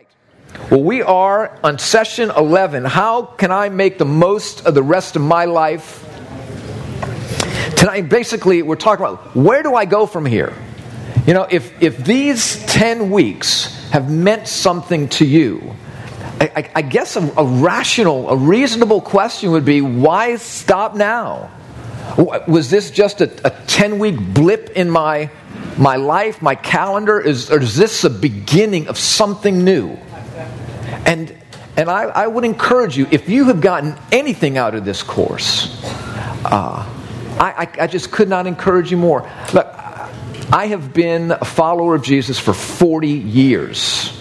right. Well, we are on session 11. How can I make the most of the rest of my life? Tonight, basically, we're talking about where do I go from here? You know, if, if these 10 weeks have meant something to you, I, I, guess a, a rational, a reasonable question would be why stop now? Was this just a, a 10 week blip in my, my life, my calendar? Is, is this the beginning of something new? And, and I, I would encourage you, if you have gotten anything out of this course, uh, I, I, I just could not encourage you more. Look, I have been a follower of Jesus for 40 years.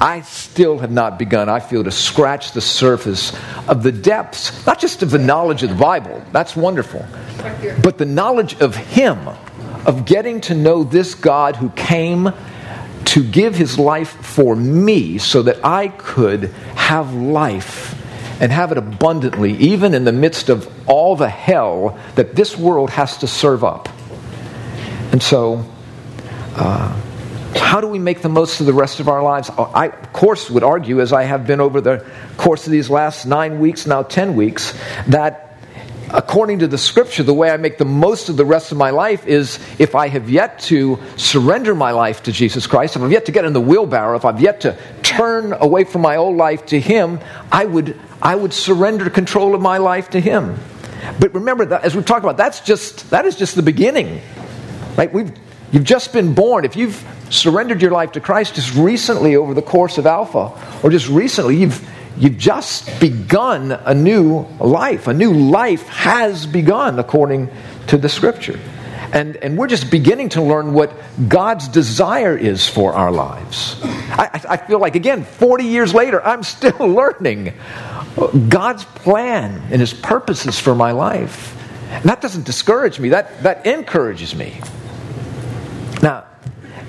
I still have not begun, I feel, to scratch the surface of the depths, not just of the knowledge of the Bible, that's wonderful, but the knowledge of Him, of getting to know this God who came to give His life for me so that I could have life and have it abundantly, even in the midst of all the hell that this world has to serve up. And so, uh, how do we make the most of the rest of our lives? I, of course, would argue, as I have been over the course of these last nine weeks, now ten weeks, that according to the scripture, the way I make the most of the rest of my life is if I have yet to surrender my life to Jesus Christ, if I've yet to get in the wheelbarrow, if I've yet to turn away from my old life to Him, I would, I would surrender control of my life to Him. But remember that, as we've talked about, that's just, that is just the beginning. Right? We've, you've just been born. If you've surrendered your life to Christ just recently over the course of Alpha, or just recently, you've, you've just begun a new life. A new life has begun according to the Scripture. And, and we're just beginning to learn what God's desire is for our lives. I, I feel like, again, 40 years later, I'm still learning God's plan and His purposes for my life. And that doesn't discourage me, that, that encourages me. Now,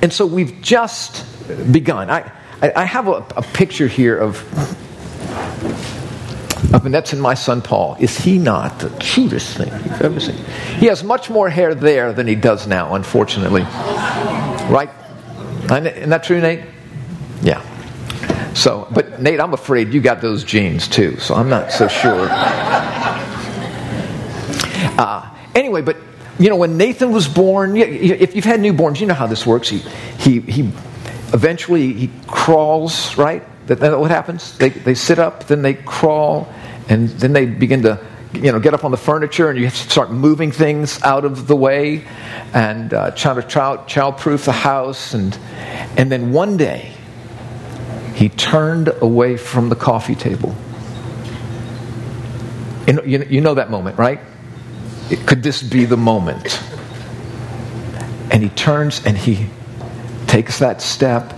and so we've just begun. I, I, have a, a, picture here of, Annette's and my son Paul. Is he not the cutest thing you've ever seen? He has much more hair there than he does now, unfortunately. Right? Isn't that true, Nate? Yeah. So, but Nate, I'm afraid you got those genes too, so I'm not so sure. Uh, anyway, but you know, when Nathan was born, if you've had newborns, you know how this works. He, he, he eventually he crawls, right? That, that what happens? They, they sit up, then they crawl, and then they begin to you know, get up on the furniture and you have to start moving things out of the way and uh, try to child, child-proof the house. And, and then one day, he turned away from the coffee table. You you, you know that moment, right? could this be the moment? And he turns and he takes that step,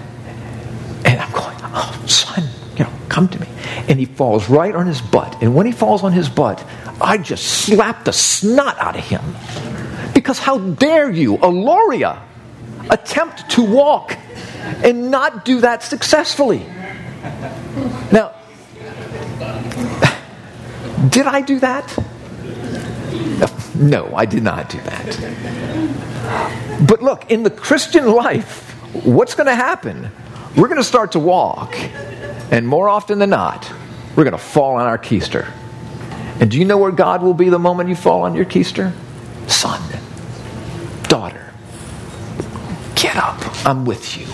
and I'm going, oh, son, you know, come to me. And he falls right on his butt. And when he falls on his butt, I just slap the snot out of him. Because how dare you, Aloria, attempt to walk and not do that successfully? Now, did I do that? No, I did not do that. But look, in the Christian life, what's going to happen? We're going to start to walk, and more often than not, we're going to fall on our keister. And do you know where God will be the moment you fall on your keister? Son, daughter, get up. I'm with you.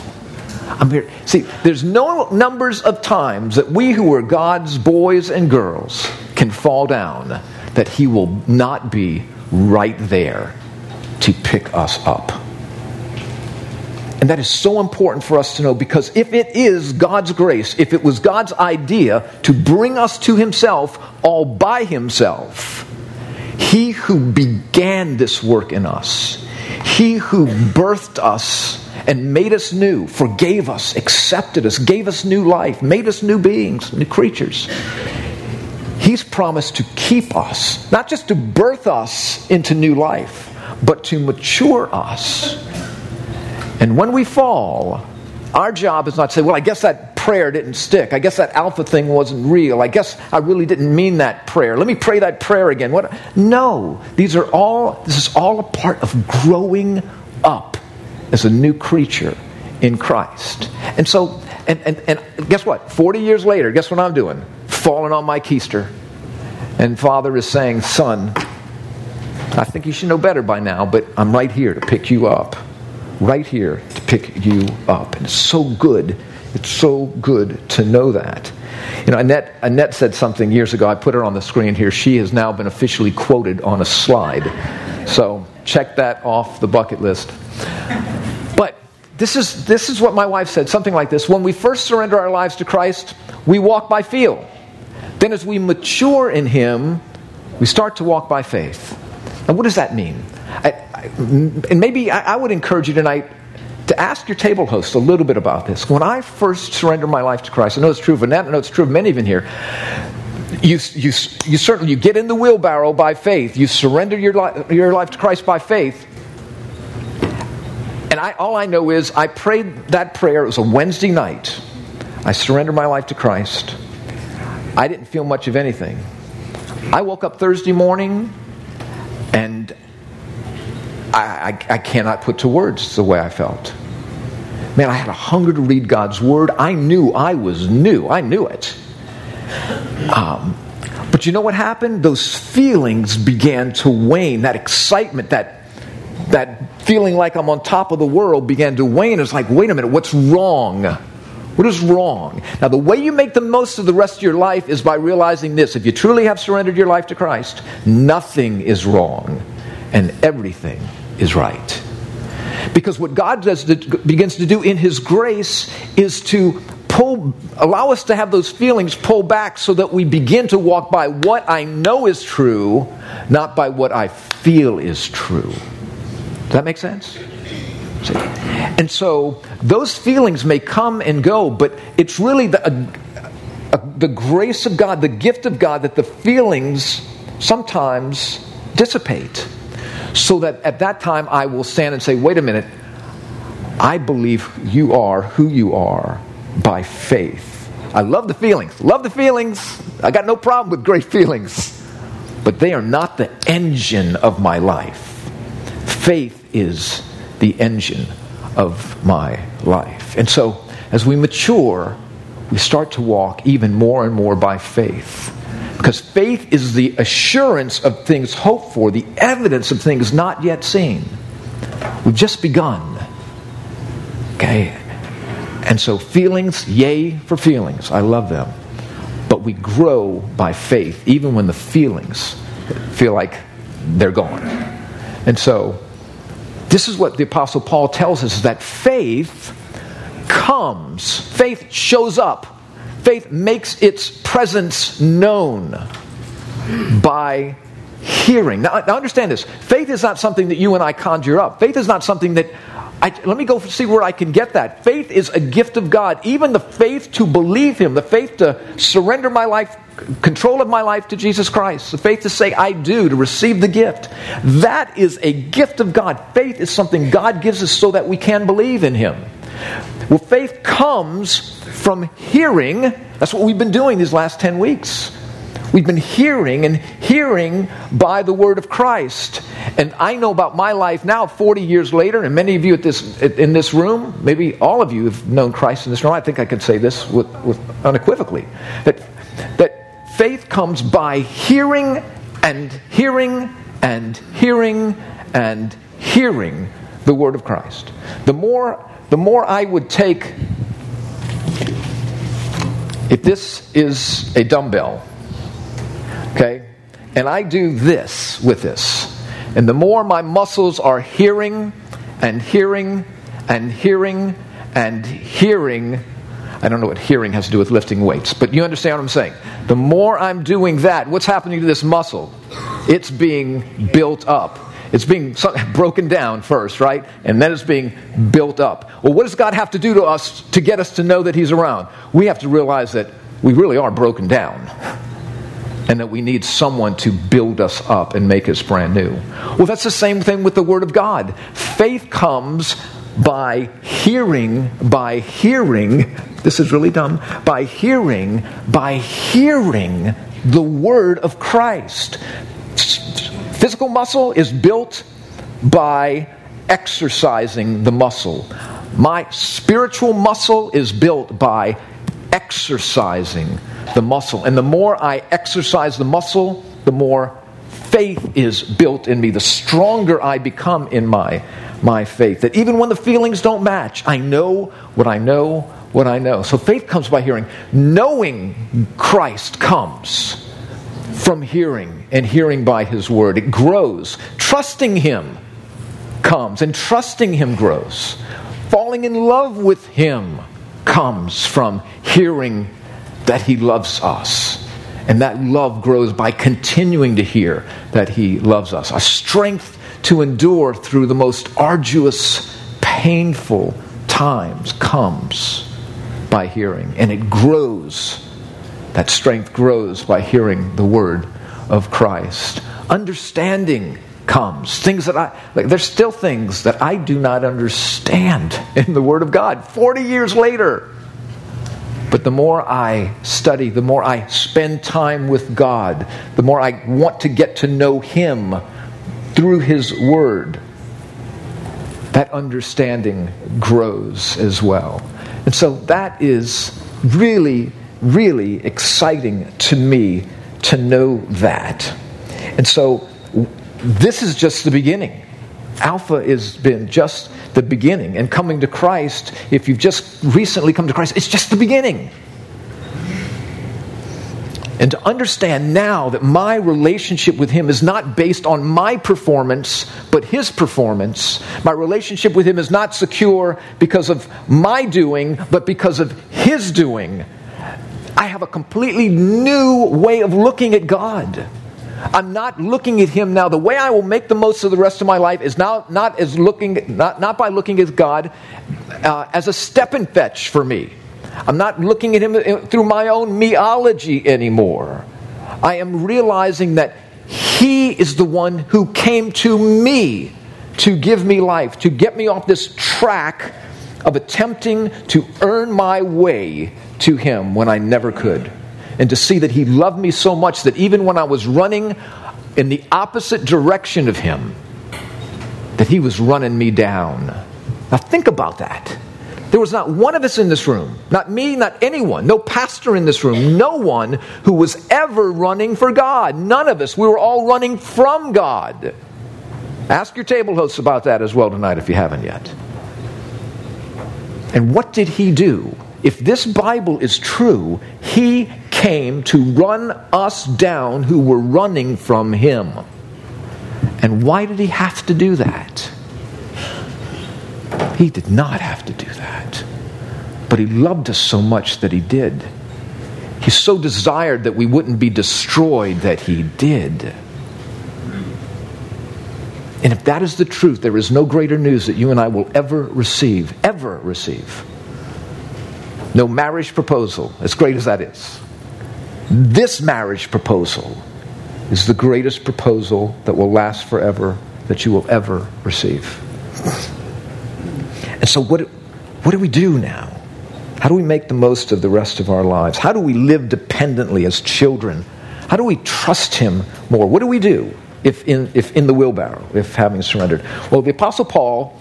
I'm here. See, there's no numbers of times that we who are God's boys and girls can fall down that He will not be right there to pick us up. And that is so important for us to know because if it is God's grace, if it was God's idea to bring us to Himself all by Himself, He who began this work in us, He who birthed us and made us new, forgave us, accepted us, gave us new life, made us new beings, new creatures. He's promised to keep us, not just to birth us into new life, but to mature us. And when we fall, our job is not to say, well, I guess that prayer didn't stick. I guess that alpha thing wasn't real. I guess I really didn't mean that prayer. Let me pray that prayer again. What? No, these are all, this is all a part of growing up as a new creature in Christ. And so And, and, and guess what? 40 years later, guess what I'm doing? Falling on my keister. And Father is saying, Son, I think you should know better by now, but I'm right here to pick you up. Right here to pick you up. And it's so good. It's so good to know that. You know, Annette, Annette said something years ago. I put her on the screen here. She has now been officially quoted on a slide. So check that off the bucket list. But this is, this is what my wife said something like this When we first surrender our lives to Christ, we walk by feel. Then, as we mature in Him, we start to walk by faith. Now, what does that mean? I, and maybe I, would encourage you tonight to ask your table host a little bit about this. When I first surrendered my life to Christ, I know it's true of Annette, I know it's true of many of you here. You, you, you certainly you get in the wheelbarrow by faith. You surrender your, li- your life to Christ by faith. And I, all I know is I prayed that prayer. It was a Wednesday night. I surrendered my life to Christ. I didn't feel much of anything. I woke up Thursday morning and I, I, I, cannot put to words the way I felt. Man, I had a hunger to read God's Word. I knew I was new. I knew it. Um, but you know what happened? Those feelings began to wane. That excitement, that that feeling like I'm on top of the world began to wane. It's like, wait a minute, what's wrong? What is wrong? Now, the way you make the most of the rest of your life is by realizing this. If you truly have surrendered your life to Christ, nothing is wrong and everything is right. Because what God does to, begins to do in His grace is to pull, allow us to have those feelings pull back so that we begin to walk by what I know is true, not by what I feel is true. Does that make sense? See? And so those feelings may come and go, but it's really the, the grace of God, the gift of God, that the feelings sometimes dissipate. So that at that time I will stand and say, wait a minute, I believe you are who you are by faith. I love the feelings. Love the feelings. I got no problem with great feelings. But they are not the engine of my life. Faith is the engine of my life. And so, as we mature, we start to walk even more and more by faith. Because faith is the assurance of things hoped for, the evidence of things not yet seen. We've just begun. Okay? And so, feelings, yay for feelings. I love them. But we grow by faith, even when the feelings feel like they're gone. And so, this is what the Apostle Paul tells us that faith comes, faith shows up, faith makes its presence known by hearing. Now, now, understand this faith is not something that you and I conjure up, faith is not something that. I, let me go see where I can get that. Faith is a gift of God. Even the faith to believe Him, the faith to surrender my life control of my life to Jesus Christ, the faith to say I do, to receive the gift. That is a gift of God. Faith is something God gives us so that we can believe in Him. Well, faith comes from hearing. That's what we've been doing these last 10 weeks. We've been hearing and hearing by the word of Christ. And I know about my life now, 40 years later, and many of you at this, in this room, maybe all of you have known Christ in this room. I think I can say this with, with unequivocally that, that Faith comes by hearing and hearing and hearing and hearing the word of Christ. The more, the more I would take, if this is a dumbbell, okay, and I do this with this, and the more my muscles are hearing and hearing and hearing and hearing I don't know what hearing has to do with lifting weights, but you understand what I'm saying. The more I'm doing that, what's happening to this muscle? It's being built up. It's being broken down first, right? And then it's being built up. Well, what does God have to do to us to get us to know that He's around? We have to realize that we really are broken down and that we need someone to build us up and make us brand new. Well, that's the same thing with the Word of God. Faith comes by hearing, by hearing, this is really dumb, by hearing, by hearing the word of Christ. Physical muscle is built by exercising the muscle. My spiritual muscle is built by exercising the muscle. And the more I exercise the muscle, the more faith is built in me, the stronger I become in my, my faith. That even when the feelings don't match, I know what I know, what I know. So faith comes by hearing. Knowing Christ comes from hearing, and hearing by his word. It grows. Trusting him comes, and trusting him grows. Falling in love with him comes from hearing that he loves us. And that love grows by continuing to hear that He loves us. A strength to endure through the most arduous, painful times comes by hearing. And it grows. That strength grows by hearing the word of Christ. Understanding comes. Things that I, like, there's still things that I do not understand in the Word of God 40 years later. But the more I study, the more I spend time with God, the more I want to get to know Him through His Word, that understanding grows as well. And so that is really, really exciting to me to know that. And so this is just the beginning. Alpha has been just the beginning. And coming to Christ, if you've just recently come to Christ, it's just the beginning. And to understand now that my relationship with Him is not based on my performance, but His performance. My relationship with Him is not secure because of my doing, but because of His doing. I have a completely new way of looking at God. I'm not looking at him now. The way I will make the most of the rest of my life is now not as looking not, not by looking at God uh, as a step and fetch for me. I'm not looking at him through my own meology anymore. I am realizing that he is the one who came to me to give me life, to get me off this track of attempting to earn my way to him when I never could and to see that He loved me so much that even when I was running in the opposite direction of Him, that He was running me down. Now, think about that. There was not one of us in this room, not me, not anyone, no pastor in this room, no one who was ever running for God. None of us. We were all running from God. Ask your table hosts about that as well tonight if you haven't yet. And what did he do? If this Bible is true, he came to run us down who were running from him. And why did he have to do that? He did not have to do that. But he loved us so much that he did. He so desired that we wouldn't be destroyed that he did. And if that is the truth, there is no greater news that you and I will ever receive, ever receive. No marriage proposal, as great as that is, this marriage proposal is the greatest proposal that will last forever that you will ever receive. And so, what, what do we do now? How do we make the most of the rest of our lives? How do we live dependently as children? How do we trust Him more? What do we do if in, if in the wheelbarrow, if having surrendered? Well, the Apostle Paul,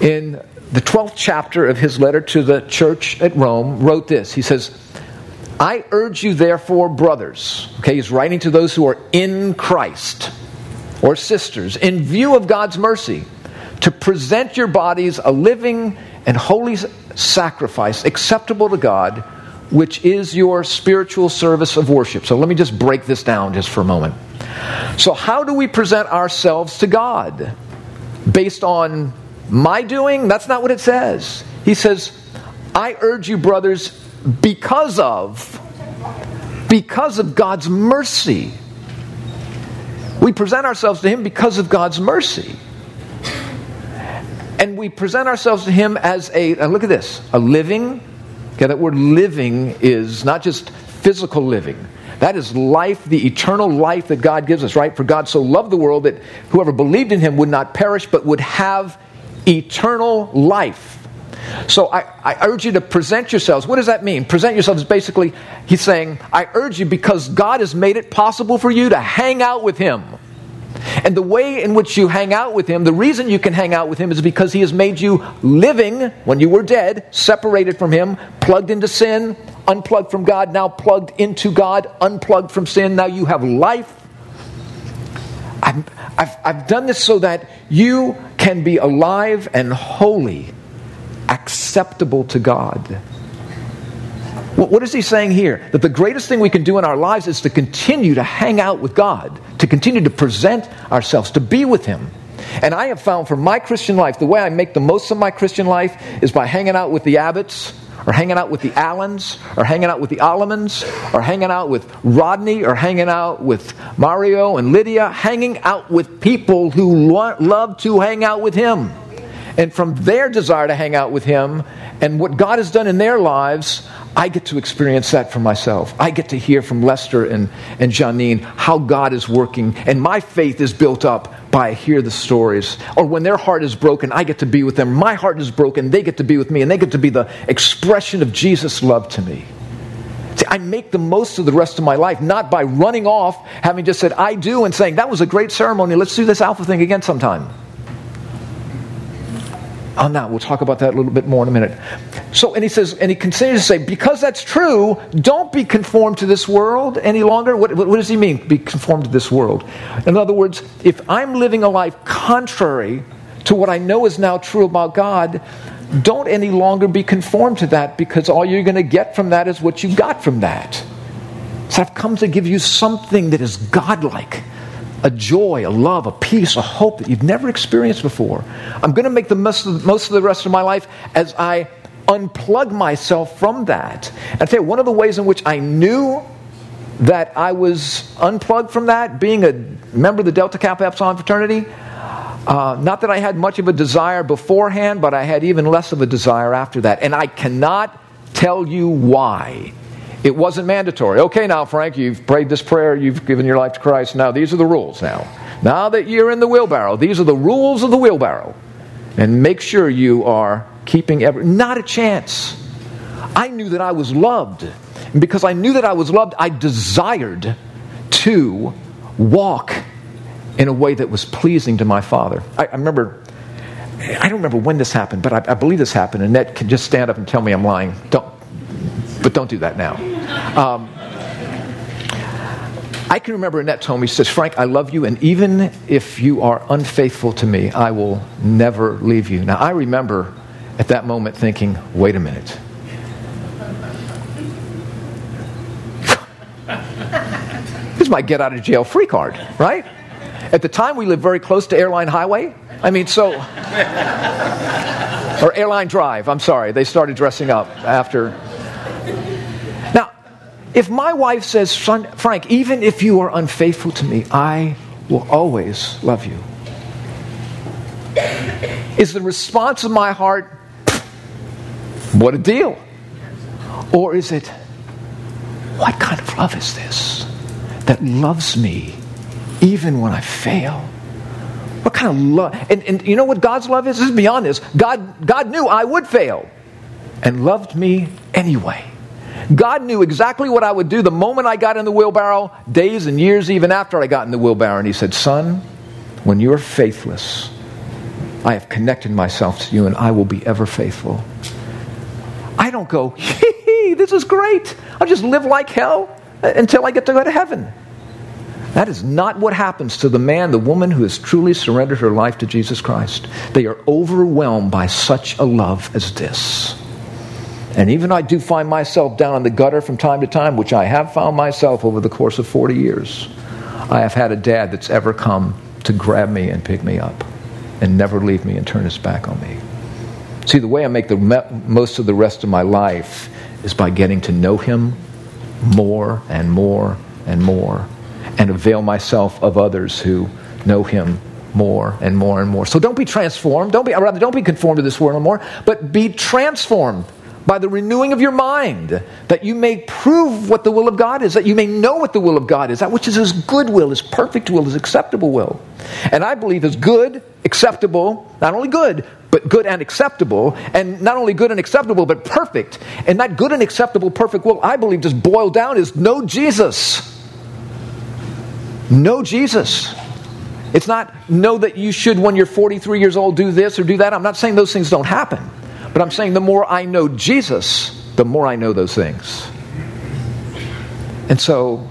in the 12th chapter of his letter to the church at Rome, wrote this. He says, I urge you, therefore, brothers, okay, he's writing to those who are in Christ, or sisters, in view of God's mercy, to present your bodies a living and holy sacrifice acceptable to God, which is your spiritual service of worship. So let me just break this down just for a moment. So, how do we present ourselves to God? Based on my doing? That's not what it says. He says, I urge you, brothers, because of because of God's mercy. We present ourselves to him because of God's mercy. And we present ourselves to him as a look at this, a living. Okay, that word living is not just physical living. That is life, the eternal life that God gives us, right? For God so loved the world that whoever believed in him would not perish but would have eternal life. So I, I, urge you to present yourselves. What does that mean? Present yourselves is basically, he's saying, I urge you because God has made it possible for you to hang out with Him. And the way in which you hang out with Him, the reason you can hang out with Him is because He has made you living when you were dead, separated from Him, plugged into sin, unplugged from God, now plugged into God, unplugged from sin. Now you have life. I've, I've, I've done this so that you can be alive and holy, acceptable to God. What is he saying here? That the greatest thing we can do in our lives is to continue to hang out with God, to continue to present ourselves, to be with Him. And I have found for my Christian life, the way I make the most of my Christian life is by hanging out with the Abbotts, or hanging out with the Allens, or hanging out with the Allemans, or hanging out with Rodney, or hanging out with Mario and Lydia, hanging out with people who lo- love to hang out with Him. And from their desire to hang out with Him and what God has done in their lives, I get to experience that for myself. I get to hear from Lester and, and Janine how God is working, and my faith is built up by I hear the stories. Or when their heart is broken, I get to be with them. My heart is broken, they get to be with me, and they get to be the expression of Jesus' love to me. See, I make the most of the rest of my life, not by running off, having just said, I do, and saying, that was a great ceremony, let's do this alpha thing again sometime on that. We'll talk about that a little bit more in a minute. So, and he says, and he continues to say, because that's true, don't be conformed to this world any longer. What, what, does he mean, be conformed to this world? In other words, if I'm living a life contrary to what I know is now true about God, don't any longer be conformed to that because all you're going to get from that is what you got from that. So I've come to give you something that is godlike a joy, a love, a peace, a hope that you've never experienced before. I'm going to make the most of, most of the rest of my life as I unplug myself from that. And I tell you, one of the ways in which I knew that I was unplugged from that, being a member of the Delta Kappa Epsilon fraternity, uh, not that I had much of a desire beforehand, but I had even less of a desire after that. And I cannot tell you why. It wasn't mandatory. Okay, now, Frank, you've prayed this prayer, you've given your life to Christ. Now, these are the rules now. Now that you're in the wheelbarrow, these are the rules of the wheelbarrow. And make sure you are keeping every. Not a chance. I knew that I was loved. And because I knew that I was loved, I desired to walk in a way that was pleasing to my Father. I, I remember, I don't remember when this happened, but I, I believe this happened. Annette can just stand up and tell me I'm lying. Don't, but don't do that now. Um, I can remember Annette told me, she says, Frank, I love you, and even if you are unfaithful to me, I will never leave you. Now, I remember at that moment thinking, wait a minute. this is my get out of jail free card, right? At the time, we lived very close to Airline Highway. I mean, so. or Airline Drive, I'm sorry. They started dressing up after if my wife says, Son, Frank, even if you are unfaithful to me, I will always love you, is the response of my heart, what a deal? Or is it, what kind of love is this that loves me even when I fail? What kind of love? And, and you know what God's love is? This is beyond this. God, God knew I would fail and loved me anyway. God knew exactly what I would do the moment I got in the wheelbarrow, days and years even after I got in the wheelbarrow. And He said, Son, when you're faithless, I have connected myself to you and I will be ever faithful. I don't go, hee hee, this is great. I'll just live like hell until I get to go to heaven. That is not what happens to the man, the woman who has truly surrendered her life to Jesus Christ. They are overwhelmed by such a love as this. And even I do find myself down in the gutter from time to time, which I have found myself over the course of 40 years. I have had a dad that's ever come to grab me and pick me up and never leave me and turn his back on me. See, the way I make the most of the rest of my life is by getting to know him more and more and more and avail myself of others who know him more and more and more. So don't be transformed. Don't be, rather, don't be conformed to this world anymore, but be transformed by the renewing of your mind, that you may prove what the will of God is, that you may know what the will of God is, that which is His good will, His perfect will, His acceptable will. And I believe is good, acceptable, not only good, but good and acceptable, and not only good and acceptable, but perfect. And that good and acceptable, perfect will, I believe, just boiled down is know Jesus. Know Jesus. It's not know that you should, when you're 43 years old, do this or do that. I'm not saying those things don't happen. But I'm saying the more I know Jesus, the more I know those things. And so,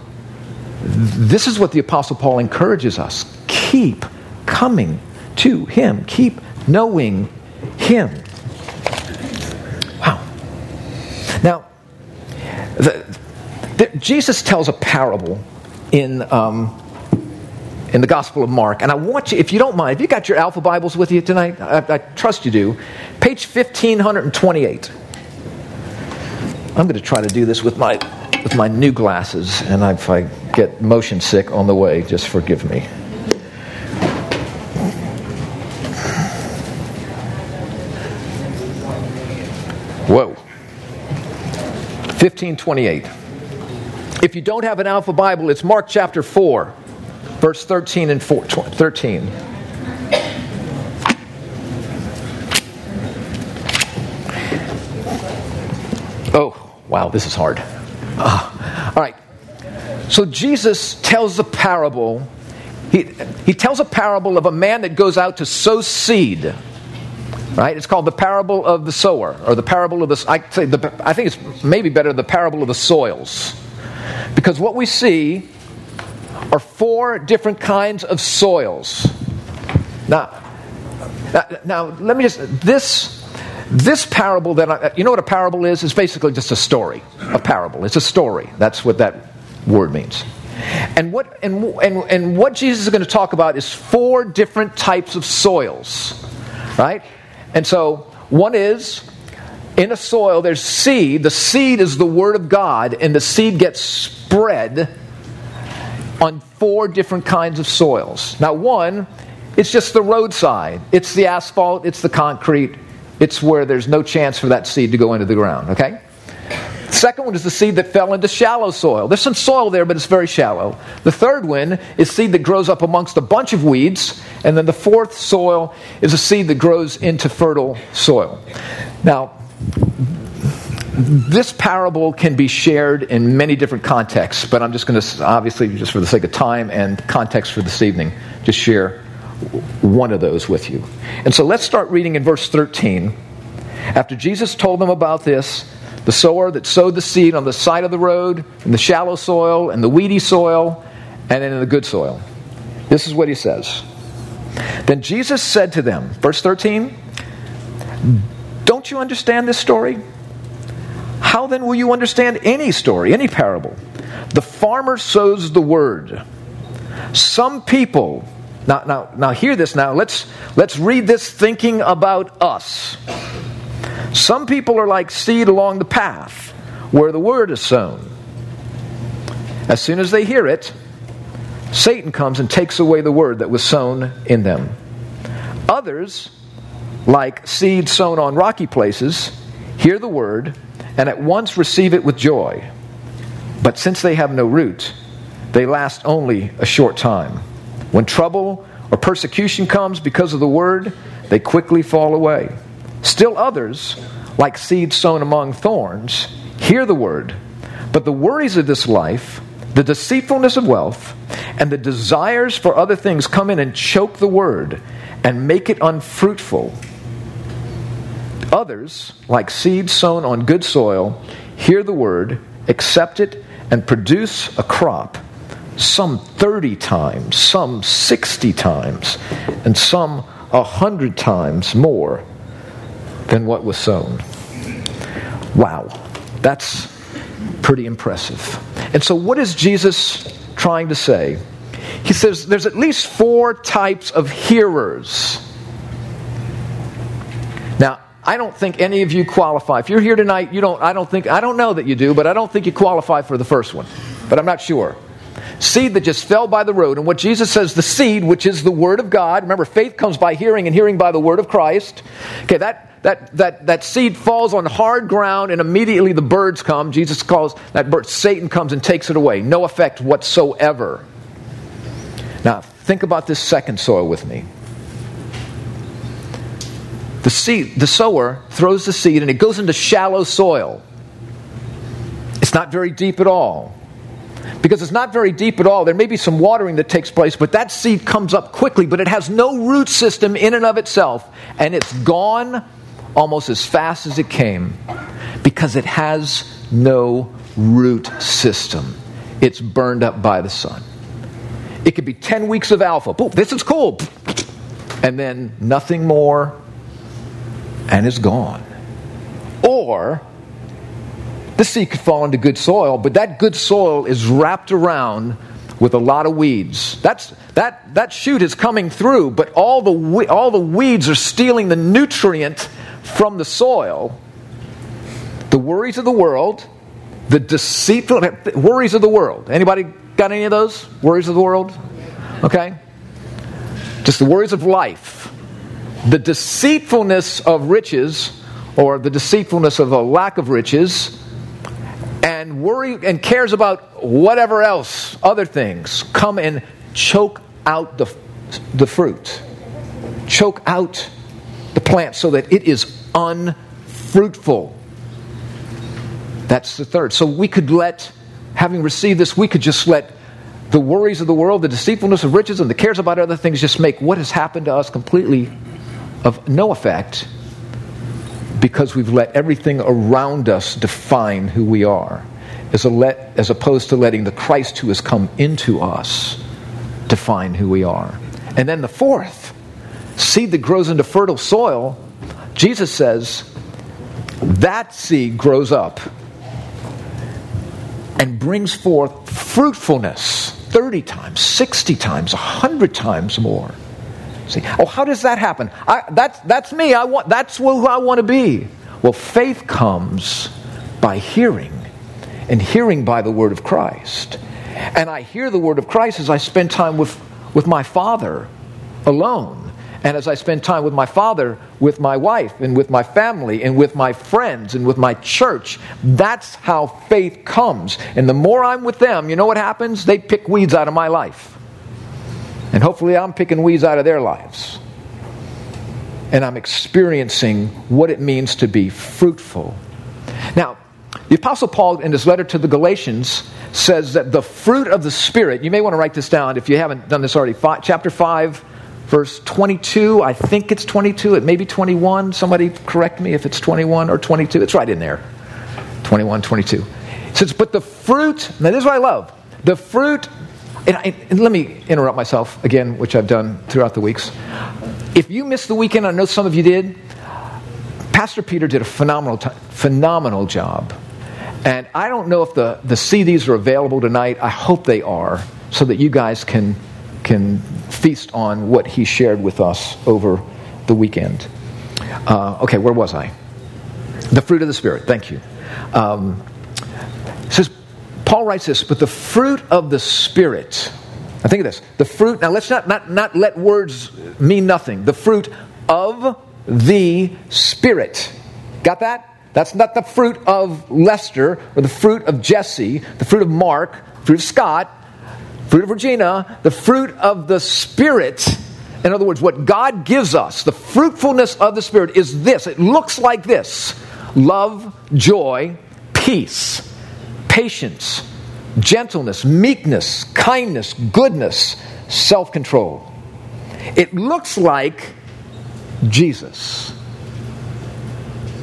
this is what the Apostle Paul encourages us keep coming to Him, keep knowing Him. Wow. Now, the, the, Jesus tells a parable in. Um, in the Gospel of Mark. And I want you, if you don't mind, if you got your Alpha Bibles with you tonight, I, I trust you do. Page 1528. I'm going to try to do this with my with my new glasses, and if I get motion sick on the way, just forgive me. Whoa. 1528. If you don't have an Alpha Bible, it's Mark chapter 4, verse 13 and 4, 13. Oh, wow, this is hard. Uh, all right. So Jesus tells a parable. He, he tells a parable of a man that goes out to sow seed. Right? It's called the parable of the sower, or the parable of the. I, say the, I think it's maybe better the parable of the soils. Because what we see are four different kinds of soils. Now, now, now let me just. This this parable that I, you know what a parable is? It's basically just a story. A parable. It's a story. That's what that word means. And what and, and, and what Jesus is going to talk about is four different types of soils. Right? And so one is in a soil there's seed. The seed is the word of God and the seed gets spread on four different kinds of soils. Now one it's just the roadside. It's the asphalt, it's the concrete, it's where there's no chance for that seed to go into the ground, okay? Second one is the seed that fell into shallow soil. There's some soil there, but it's very shallow. The third one is seed that grows up amongst a bunch of weeds. And then the fourth soil is a seed that grows into fertile soil. Now, this parable can be shared in many different contexts, but I'm just going to, obviously, just for the sake of time and context for this evening, just share one of those with you. And so let's start reading in verse 13. After Jesus told them about this, the sower that sowed the seed on the side of the road, in the shallow soil, and the weedy soil, and then in the good soil. This is what he says. Then Jesus said to them, verse 13, Don't you understand this story? How then will you understand any story, any parable? The farmer sows the word. Some people now, now, now hear this now. Let's, let's read this thinking about us. Some people are like seed along the path where the word is sown. As soon as they hear it, Satan comes and takes away the word that was sown in them. Others, like seed sown on rocky places, hear the word and at once receive it with joy. But since they have no root, they last only a short time. When trouble or persecution comes because of the word, they quickly fall away. Still others, like seeds sown among thorns, hear the word, but the worries of this life, the deceitfulness of wealth, and the desires for other things come in and choke the word and make it unfruitful. Others, like seeds sown on good soil, hear the word, accept it, and produce a crop some 30 times, some 60 times, and some 100 times more than what was sown. Wow, that's pretty impressive. And so, what is Jesus trying to say? He says there's at least four types of hearers. Now, I don't think any of you qualify. If you're here tonight, you don't I don't think I don't know that you do, but I don't think you qualify for the first one. But I'm not sure seed that just fell by the road. And what Jesus says, the seed, which is the Word of God, remember, faith comes by hearing, and hearing by the Word of Christ. Okay, that, that, that, that seed falls on hard ground, and immediately the birds come. Jesus calls that bird, Satan comes and takes it away. No effect whatsoever. Now, think about this second soil with me. The seed, the sower throws the seed and it goes into shallow soil. It's not very deep at all. because it's not very deep at all. There may be some watering that takes place, but that seed comes up quickly, but it has no root system in and of itself, and it's gone almost as fast as it came because it has no root system. It's burned up by the sun. It could be 10 weeks of alpha. Boom, this is cool. And then nothing more, and it's gone. Or the seed could fall into good soil, but that good soil is wrapped around with a lot of weeds. That's, that, that shoot is coming through, but all the, all the weeds are stealing the nutrient from the soil. The worries of the world, the deceitful worries of the world. Anybody got any of those worries of the world? Okay? Just the worries of life. The deceitfulness of riches, or the deceitfulness of a lack of riches, and worry and cares about whatever else, other things, come and choke out the, the fruit, choke out the plant so that it is unfruitful. That's the third. So we could let, having received this, we could just let the worries of the world, the deceitfulness of riches, and the cares about other things just make what has happened to us completely of no effect because we've let everything around us define who we are, as, let, as opposed to letting the Christ who has come into us define who we are. And then the fourth, seed that grows into fertile soil, Jesus says that seed grows up and brings forth fruitfulness 30 times, 60 times, 100 times more. See, oh, how does that happen? I, that's, that's me. I want, that's who I want to be. Well, faith comes by hearing, and hearing by the word of Christ. And I hear the word of Christ as I spend time with, with my Father alone. And as I spend time with my Father, with my wife, and with my family, and with my friends, and with my church, that's how faith comes. And the more I'm with them, you know what happens? They pick weeds out of my life. And hopefully, I'm picking weeds out of their lives. And I'm experiencing what it means to be fruitful. Now, the Apostle Paul, in his letter to the Galatians, says that the fruit of the Spirit, you may want to write this down if you haven't done this already. Five, chapter 5, verse 22. I think it's 22. It may be 21. Somebody correct me if it's 21 or 22. It's right in there. 21, 22. It says, But the fruit, now this is what I love. The fruit and, I, and, let me interrupt myself again, which I've done throughout the weeks. If you missed the weekend, I know some of you did. Pastor Peter did a phenomenal, t- phenomenal job. And I don't know if the, the CDs are available tonight. I hope they are, so that you guys can, can feast on what he shared with us over the weekend. Uh, okay, where was I? The fruit of the Spirit. Thank you. Um, says, Paul writes this, but the fruit of the Spirit. Now think of this. The fruit, now let's not, not, not let words mean nothing. The fruit of the Spirit. Got that? That's not the fruit of Lester or the fruit of Jesse, the fruit of Mark, fruit of Scott, fruit of Regina, the fruit of the Spirit. In other words, what God gives us, the fruitfulness of the Spirit is this. It looks like this love, joy, peace patience, gentleness, meekness, kindness, goodness, self control. It looks like Jesus.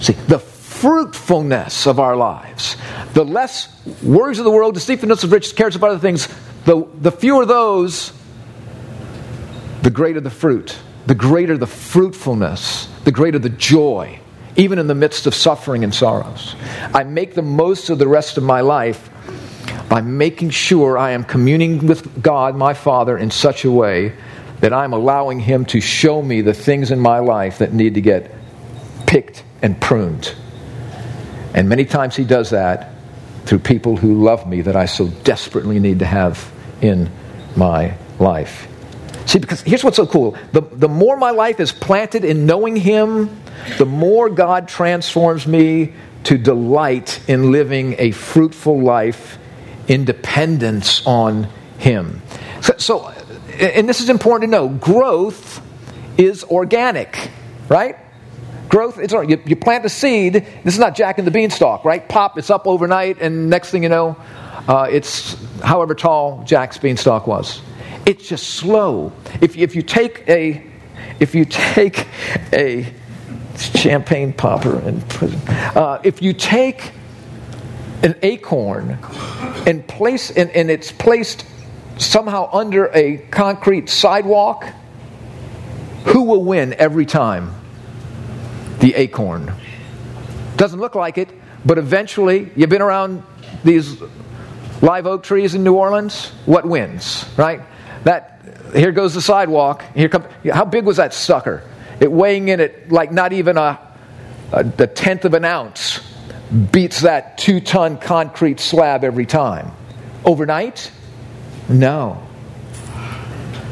See, the fruitfulness of our lives. The less worries of the world, deceitfulness of riches, cares about other things, the, the fewer those, the greater the fruit, the greater the fruitfulness, the greater the joy even in the midst of suffering and sorrows. I make the most of the rest of my life by making sure I am communing with God, my Father, in such a way that I'm allowing Him to show me the things in my life that need to get picked and pruned. And many times He does that through people who love me that I so desperately need to have in my life. See, because here's what's so cool the, the more my life is planted in knowing Him the more God transforms me to delight in living a fruitful life in dependence on Him. So, so, and this is important to know growth is organic, right? Growth, it's you, you plant a seed. This is not Jack and the Beanstalk, right? Pop, it's up overnight, and next thing you know, uh, it's however tall Jack's beanstalk was. It's just slow. If, if you take a if you take a champagne popper and uh, if you take an acorn and place and, and it's placed somehow under a concrete sidewalk, who will win every time? The acorn. Doesn't look like it, but eventually, you've been around these live oak trees in New Orleans. What wins, right? That here goes the sidewalk. Here come. How big was that sucker? It weighing in at like not even a, a the tenth of an ounce beats that two ton concrete slab every time. Overnight? No.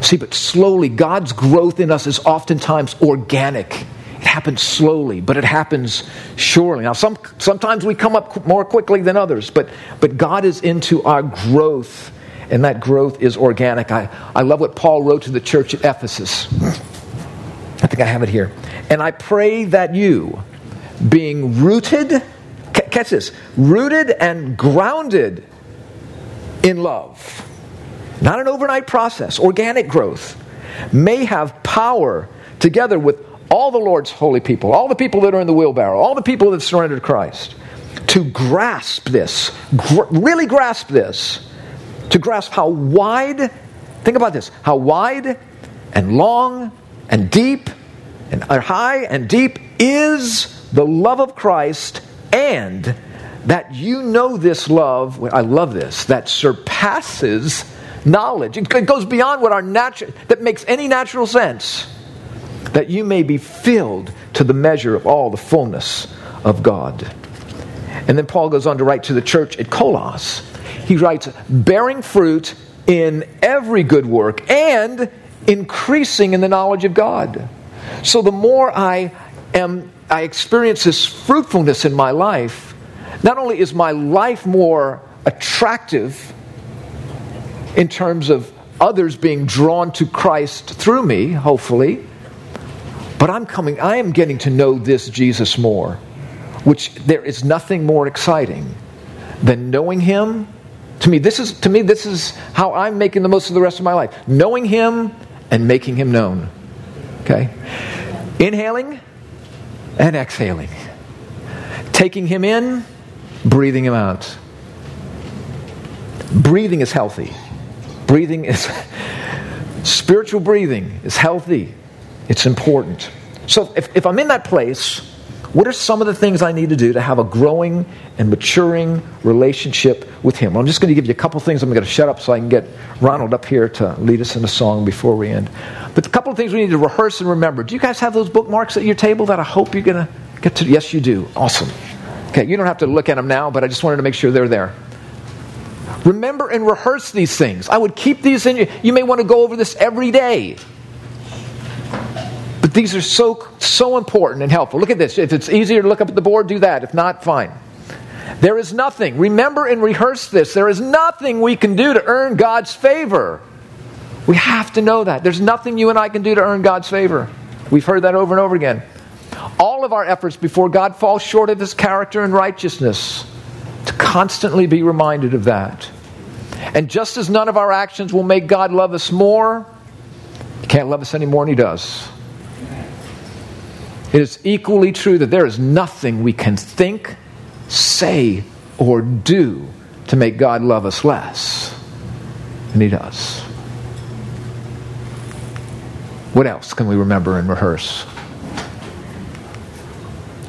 See, but slowly, God's growth in us is oftentimes organic. It happens slowly, but it happens surely. Now, some, sometimes we come up more quickly than others, but, but God is into our growth, and that growth is organic. I, I love what Paul wrote to the church at Ephesus. I think I have it here. And I pray that you, being rooted, catch this, rooted and grounded in love, not an overnight process, organic growth, may have power together with all the Lord's holy people, all the people that are in the wheelbarrow, all the people that have surrendered Christ, to grasp this, gr- really grasp this, to grasp how wide, think about this, how wide and long and deep and high and deep is the love of Christ and that you know this love, I love this, that surpasses knowledge. It goes beyond what our natural, that makes any natural sense. That you may be filled to the measure of all the fullness of God. And then Paul goes on to write to the church at Colossus. He writes, bearing fruit in every good work and increasing in the knowledge of God. So the more I am I experience this fruitfulness in my life, not only is my life more attractive in terms of others being drawn to Christ through me, hopefully, but I'm coming, I am getting to know this Jesus more, which there is nothing more exciting than knowing him. To me, this is to me, this is how I'm making the most of the rest of my life. Knowing him and making him known. Okay? Inhaling and exhaling. Taking him in, breathing him out. Breathing is healthy. Breathing is spiritual breathing is healthy. It's important. So if, if I'm in that place, what are some of the things I need to do to have a growing and maturing relationship with Him? I'm just going to give you a couple things. I'm going to shut up so I can get Ronald up here to lead us in a song before we end. But a couple of things we need to rehearse and remember. Do you guys have those bookmarks at your table that I hope you're going to get to? Yes, you do. Awesome. Okay, you don't have to look at them now, but I just wanted to make sure they're there. Remember and rehearse these things. I would keep these in you. You may want to go over this every day. These are so, so important and helpful. Look at this. If it's easier to look up at the board, do that. If not, fine. There is nothing, remember and rehearse this, there is nothing we can do to earn God's favor. We have to know that. There's nothing you and I can do to earn God's favor. We've heard that over and over again. All of our efforts before God fall short of His character and righteousness. To constantly be reminded of that. And just as none of our actions will make God love us more, He can't love us any more than He does. It is equally true that there is nothing we can think, say, or do to make God love us less. And He does. What else can we remember and rehearse?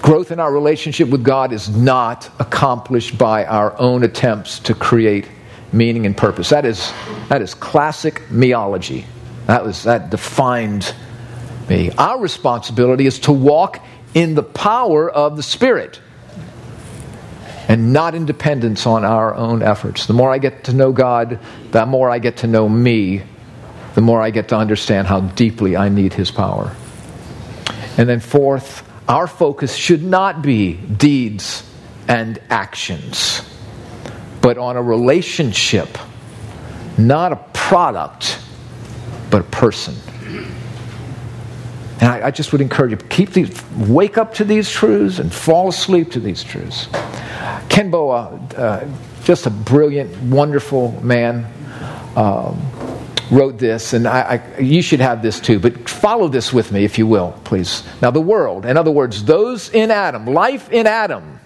Growth in our relationship with God is not accomplished by our own attempts to create meaning and purpose. That is, that is classic meology. That, was, that defined me. Our responsibility is to walk in the power of the Spirit and not in dependence on our own efforts. The more I get to know God, the more I get to know me, the more I get to understand how deeply I need His power. And then, fourth, our focus should not be deeds and actions, but on a relationship, not a product, but a person. And I, I, just would encourage you keep these, wake up to these truths and fall asleep to these truths. Ken Boa uh, just a brilliant, wonderful man, um, wrote this, and I, I, you should have this too, but follow this with me, if you will, please. Now, the world, in other words, those in Adam, life in Adam,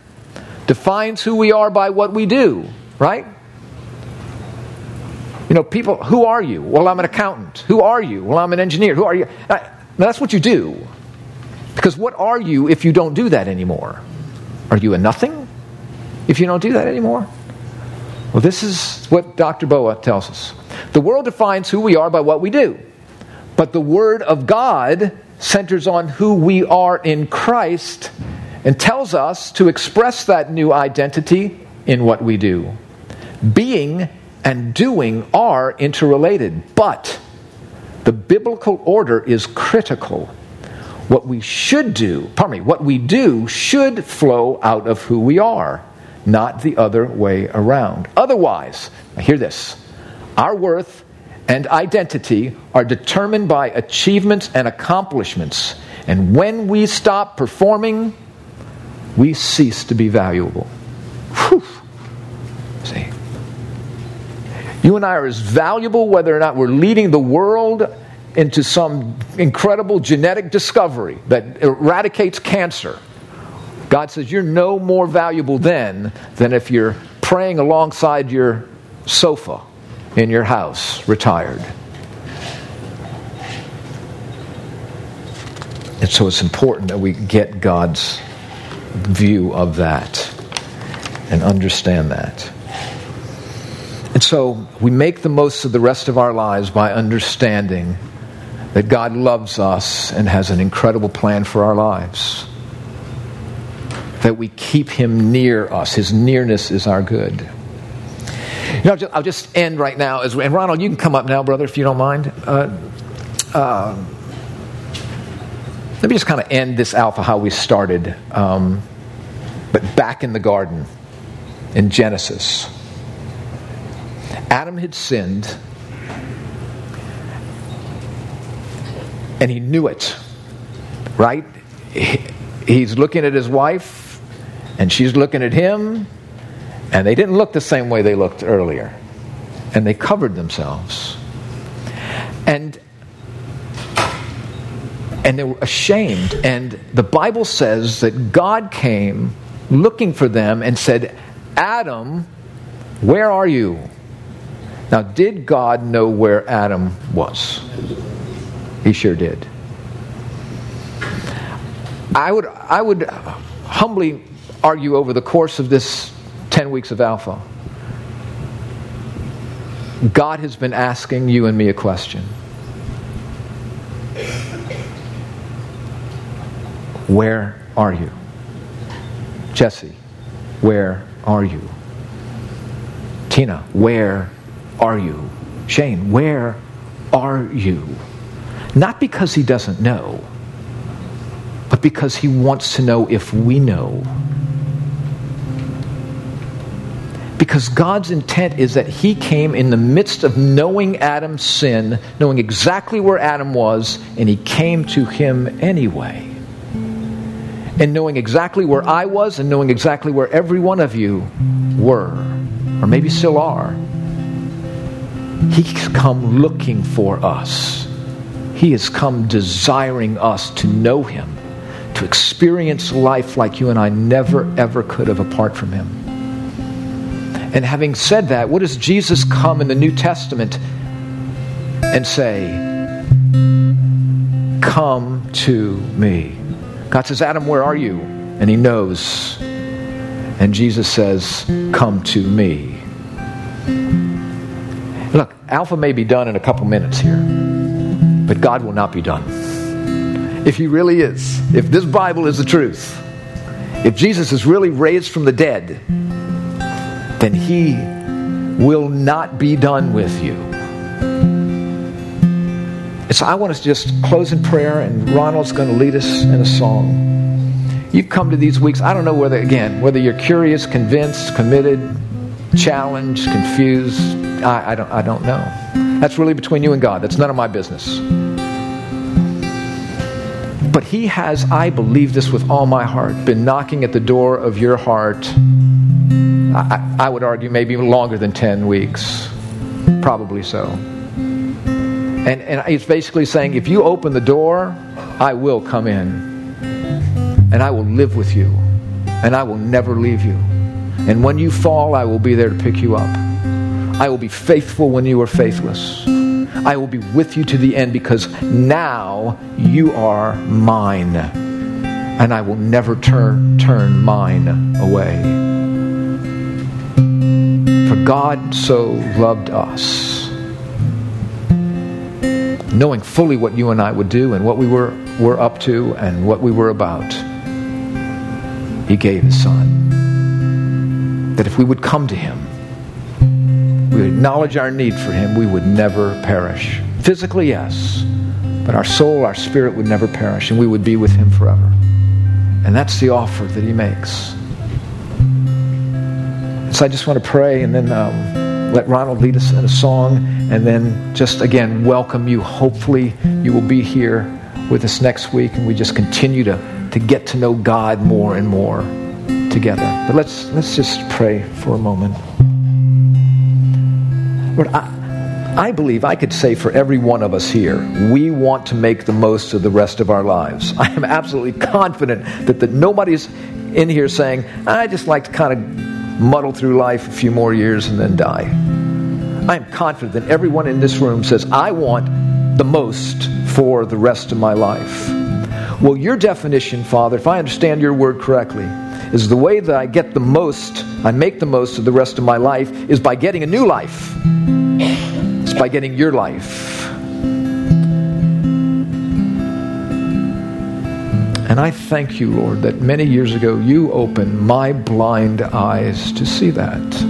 defines who we are by what we do, right? You know, people, who are you? Well, I'm an accountant. Who are you? Well, I'm an engineer. Who are you? Now, that's what you do. Because what are you if you don't do that anymore? Are you a nothing if you don't do that anymore? Well, this is what Dr. Boa tells us. The world defines who we are by what we do, but the Word of God centers on who we are in Christ and tells us to express that new identity in what we do. Being and doing are interrelated, but the biblical order is critical. What we should do, pardon me, what we do should flow out of who we are, not the other way around. Otherwise, hear this our worth and identity are determined by achievements and accomplishments. And when we stop performing, we cease to be valuable. Whew. See? You and I are as valuable whether or not we're leading the world into some incredible genetic discovery that eradicates cancer. God says you're no more valuable then than if you're praying alongside your sofa in your house, retired. And so it's important that we get God's view of that and understand that. And so we make the most of the rest of our lives by understanding that God loves us and has an incredible plan for our lives. That we keep Him near us. His nearness is our good. You know, I'll just end right now. As, and Ronald, you can come up now, brother, if you don't mind. Uh, uh, let me just kind of end this alpha how we started, um, but back in the garden in Genesis. Adam had sinned, and he knew it, right? He's looking at his wife, and she's looking at him, and they didn't look the same way they looked earlier. And they covered themselves. And and they were ashamed. And the Bible says that God came looking for them and said, Adam, where are you? Now, did God know where Adam was? He sure did. I would, I would humbly argue over the course of this 10 weeks of Alpha. God has been asking you and me a question Where are you? Jesse, where are you? Tina, where are you? Shane, where are you? Not because he doesn't know, but because he wants to know if we know. Because God's intent is that He came in the midst of knowing Adam's sin, knowing exactly where Adam was, and He came to him anyway. And knowing exactly where I was and knowing exactly where every one of you were, or maybe still are, He's come looking for us. He has come desiring us to know Him, to experience life like you and I never, ever could have apart from Him. And having said that, what does Jesus come in the New Testament and say? Come to me. God says, Adam, where are you? And he knows. And Jesus says, Come to me. Alpha may be done in a couple minutes here, but God will not be done. If He really is, if this Bible is the truth, if Jesus is really raised from the dead, then He will not be done with you. And so I want to just close in prayer, and Ronald's going to lead us in a song. You've come to these weeks, I don't know whether, again, whether you're curious, convinced, committed, challenged, confused. I, I, don't, I don't know. That's really between you and God. That's none of my business. But He has, I believe this with all my heart, been knocking at the door of your heart I, I would argue maybe longer than 10 weeks. Probably so. And, and it's basically saying if you open the door, I will come in. And I will live with you. And I will never leave you. And when you fall, I will be there to pick you up. I will be faithful when you are faithless. I will be with you to the end because now you are mine. And I will never turn, turn mine away. For God so loved us, knowing fully what you and I would do and what we were, were up to and what we were about, He gave His Son. That if we would come to Him, we acknowledge our need for Him, we would never perish. Physically, yes, but our soul, our spirit would never perish, and we would be with Him forever. And that's the offer that He makes. So I just want to pray and then um, let Ronald lead us in a song and then just again welcome you. Hopefully, you will be here with us next week and we just continue to, to get to know God more and more together. But let's, let's just pray for a moment. Lord, I, I believe I could say for every one of us here, we want to make the most of the rest of our lives. I am absolutely confident that, that nobody's in here saying, I just like to kind of muddle through life a few more years and then die. I am confident that everyone in this room says, I want the most for the rest of my life. Well, your definition, Father, if I understand your word correctly, is the way that I get the most, I make the most of the rest of my life, is by getting a new life. It's by getting your life. And I thank you, Lord, that many years ago you opened my blind eyes to see that.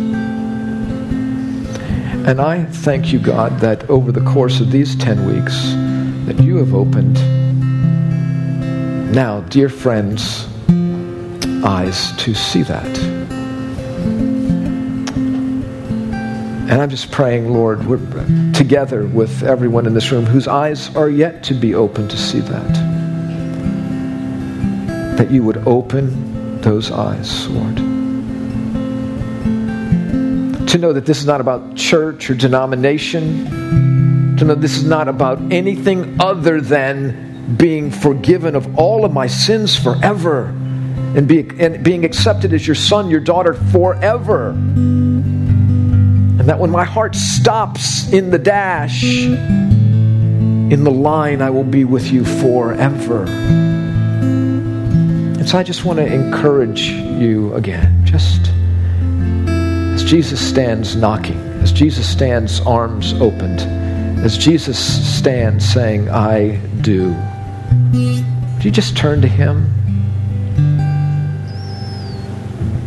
And I thank you, God, that over the course of these 10 weeks, that you have opened now, dear friends, eyes to see that. And I'm just praying, Lord, we're together with everyone in this room whose eyes are yet to be open to see that that you would open those eyes, Lord. To know that this is not about church or denomination. To know this is not about anything other than being forgiven of all of my sins forever and, be, and being accepted as your son, your daughter forever. And that when my heart stops in the dash, in the line, I will be with you forever. And so I just want to encourage you again, just as Jesus stands knocking, as Jesus stands arms opened, as Jesus stands saying, I do. Do you just turn to Him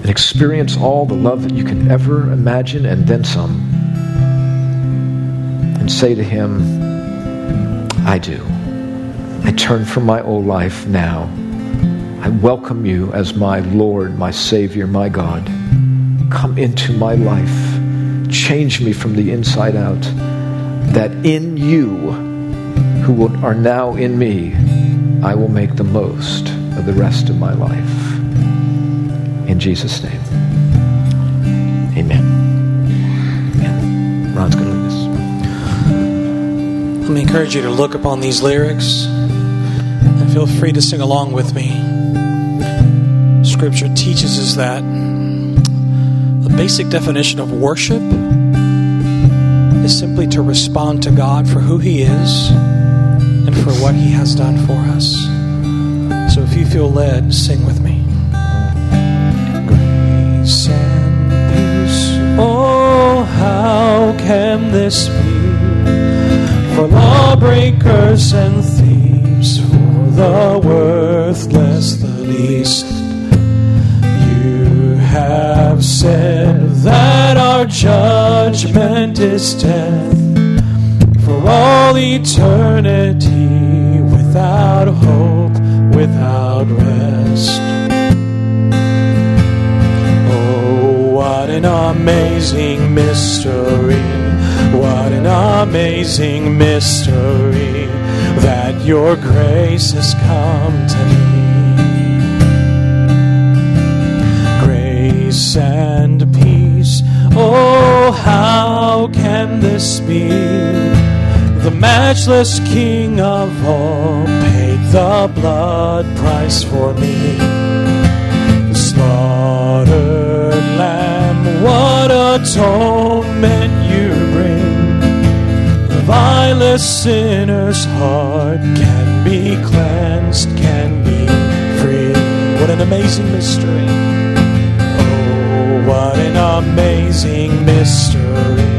and experience all the love that you can ever imagine and then some? And say to Him, I do. I turn from my old life now I welcome you as my Lord, my Savior, my God. Come into my life. Change me from the inside out. That in you, who are now in me, I will make the most of the rest of my life. In Jesus' name. Amen. Ron's going to lead us. Let me encourage you to look upon these lyrics and feel free to sing along with me. Scripture teaches us that the basic definition of worship is simply to respond to God for who He is and for what He has done for us. So if you feel led, sing with me. This be for lawbreakers and thieves, for the worthless, the least? You have said that our judgment is death for all eternity without hope, without rest. Oh, what an amazing mystery! Amazing mystery that your grace has come to me grace and peace. Oh, how can this be? The matchless King of all paid the blood price for me. The slaughtered Lamb, what atonement vilest sinner's heart can be cleansed, can be free. What an amazing mystery! Oh, what an amazing mystery!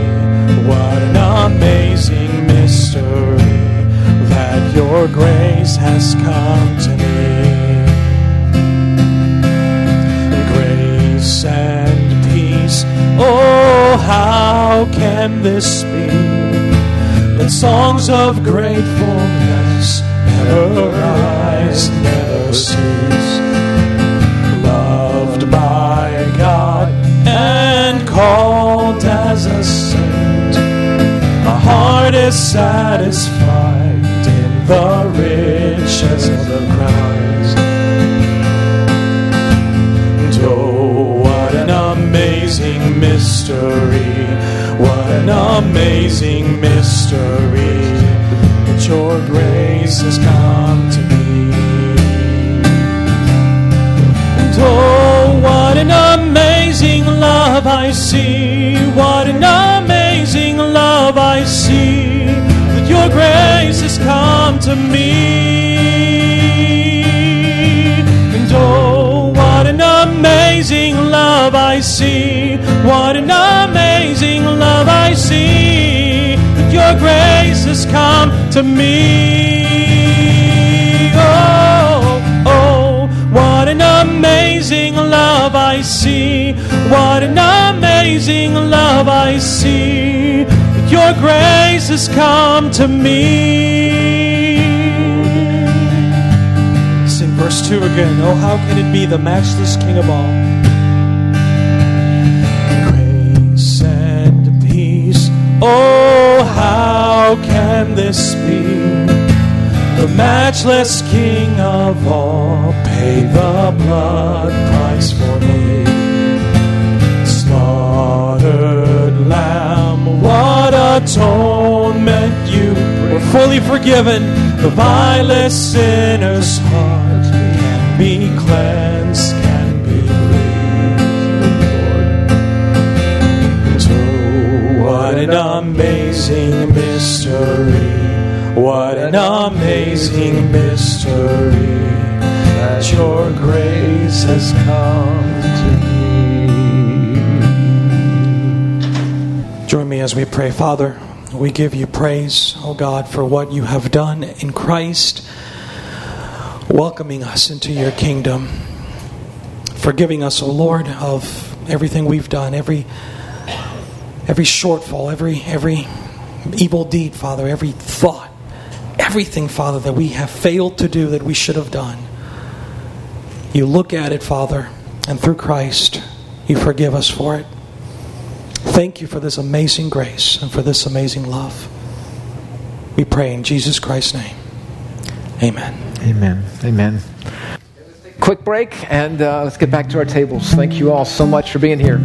What an amazing mystery that your grace has come to me. Grace and peace, oh, how can this be? But songs of gratefulness never rise, never cease. Loved by God and called as a saint, my heart is satisfied in the riches of the Christ. And oh, what an amazing mystery! What an amazing mystery that your grace has come to me. And oh, what an amazing love I see! What an amazing love I see! That your grace has come to me. And oh, what an amazing love I see! What an amazing love I see! Your grace has come to me. Oh, oh, what an amazing love I see! What an amazing love I see! Your grace has come to me. Sing verse 2 again. Oh, how can it be the matchless King of all? Grace and peace. Oh, can this be? The matchless King of all paid the blood price for me. Slaughtered Lamb, what atonement you bring. We're fully forgiven. The vilest sinner's heart can be cleansed, can be freed. What an amazing mystery! What an amazing mystery that your grace has come to me. Join me as we pray, Father. We give you praise, oh God, for what you have done in Christ, welcoming us into your kingdom, forgiving us, oh Lord, of everything we've done, every every shortfall, every every evil deed, Father, every thought, everything, Father, that we have failed to do that we should have done. You look at it, Father, and through Christ, you forgive us for it. Thank you for this amazing grace and for this amazing love. We pray in Jesus Christ's name. Amen. Amen. Amen. Quick break, and uh, let's get back to our tables. Thank you all so much for being here.